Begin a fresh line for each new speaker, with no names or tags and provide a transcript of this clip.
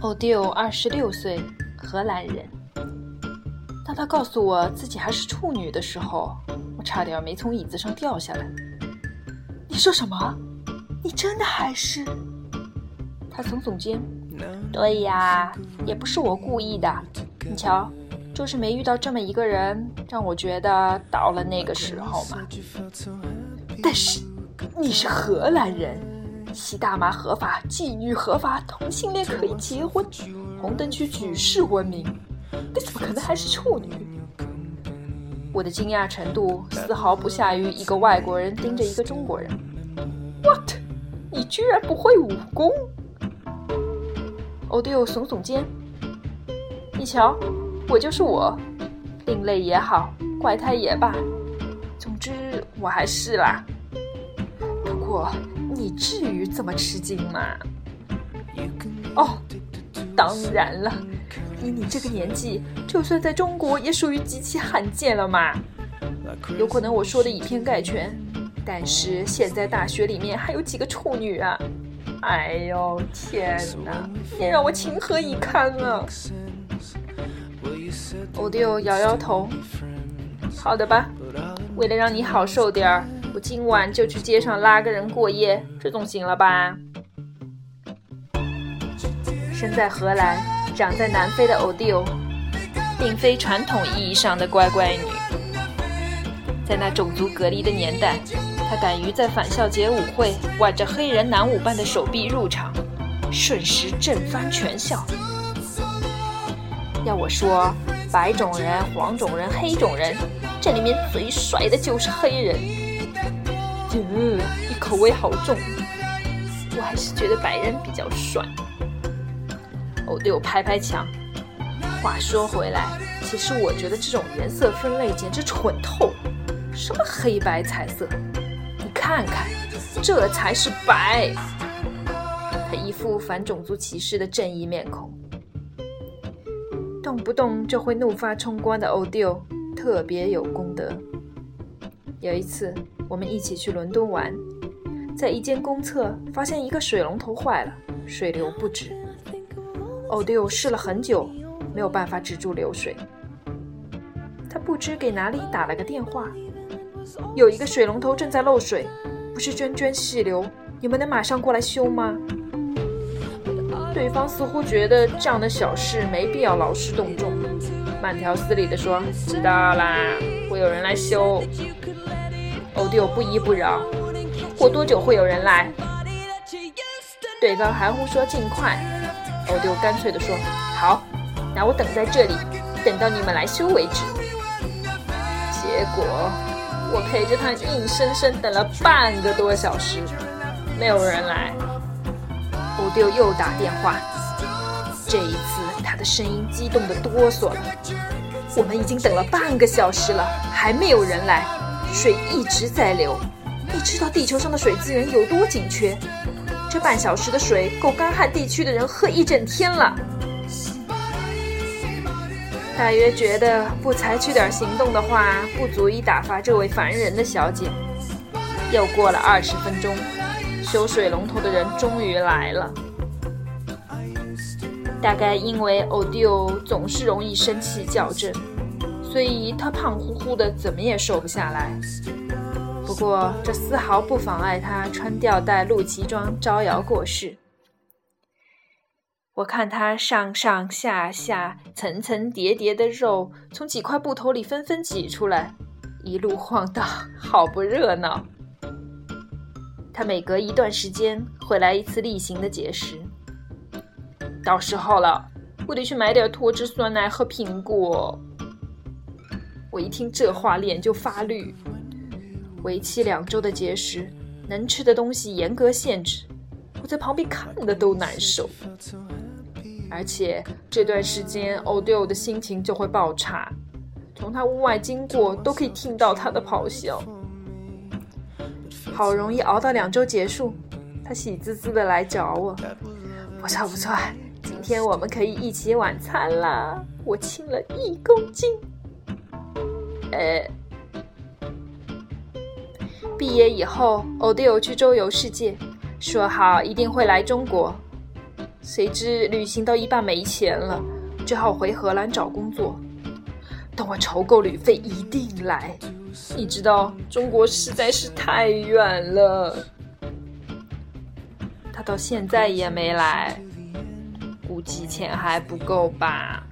欧迪欧二十六岁，荷兰人。当他告诉我自己还是处女的时候，我差点没从椅子上掉下来。你说什么？你真的还是？他耸耸肩。对呀，也不是我故意的。你瞧，就是没遇到这么一个人，让我觉得到了那个时候嘛。但是你是荷兰人，吸大麻合法，妓女合法，同性恋可以结婚，红灯区举世闻名，你怎么可能还是处女？我的惊讶程度丝毫不下于一个外国人盯着一个中国人。What？你居然不会武功？欧迪欧耸耸肩，你瞧，我就是我，另类也好，怪胎也罢，总之我还是啦。不过你至于这么吃惊吗？哦，当然了，以你这个年纪，就算在中国也属于极其罕见了嘛。有可能我说的以偏概全，但是现在大学里面还有几个处女啊？哎呦天哪！你让我情何以堪啊！欧迪欧摇摇头。好的吧，为了让你好受点儿，我今晚就去街上拉个人过夜，这总行了吧？生在荷兰、长在南非的欧迪欧，并非传统意义上的乖乖女。在那种族隔离的年代。他敢于在返校节舞会挽着黑人男舞伴的手臂入场，瞬时震翻全校。要我说，白种人、黄种人、黑种人，这里面最帅的就是黑人。嗯，你口味好重，我还是觉得白人比较帅。欧弟我拍拍墙。话说回来，其实我觉得这种颜色分类简直蠢透了。什么黑白彩色？你看看，这才是白。他一副反种族歧视的正义面孔，动不动就会怒发冲冠的欧迪特别有功德。有一次，我们一起去伦敦玩，在一间公厕发现一个水龙头坏了，水流不止。欧迪欧试了很久，没有办法止住流水。他不知给哪里打了个电话。有一个水龙头正在漏水，不是涓涓细流，你们能马上过来修吗？对方似乎觉得这样的小事没必要劳师动众，慢条斯理地说：“知道啦，会有人来修。”欧迪欧不依不饶：“过多久会有人来？”对方含糊说：“尽快。”欧迪欧干脆地说：“好，那我等在这里，等到你们来修为止。”结果。我陪着他硬生生等了半个多小时，没有人来。欧丢又打电话，这一次他的声音激动的哆嗦了。我们已经等了半个小时了，还没有人来，水一直在流。你知道地球上的水资源有多紧缺？这半小时的水够干旱地区的人喝一整天了。大约觉得不采取点行动的话，不足以打发这位烦人的小姐。又过了二十分钟，修水龙头的人终于来了。大概因为欧迪欧总是容易生气较真，所以他胖乎乎的，怎么也瘦不下来。不过这丝毫不妨碍他穿吊带露脐装招摇过市。我看他上上下下、层层叠叠的肉从几块布头里纷纷挤出来，一路晃荡，好不热闹。他每隔一段时间会来一次例行的节食。到时候了，我得去买点脱脂酸奶和苹果。我一听这话，脸就发绿。为期两周的节食，能吃的东西严格限制，我在旁边看的都难受。而且这段时间，欧迪欧的心情就会爆差，从他屋外经过都可以听到他的咆哮。好容易熬到两周结束，他喜滋滋的来找我，不错不错，今天我们可以一起晚餐了。我轻了一公斤。呃，毕业以后，欧迪欧去周游世界，说好一定会来中国。谁知旅行到一半没钱了，只好回荷兰找工作。等我筹够旅费，一定来。你知道中国实在是太远了。他到现在也没来，估计钱还不够吧。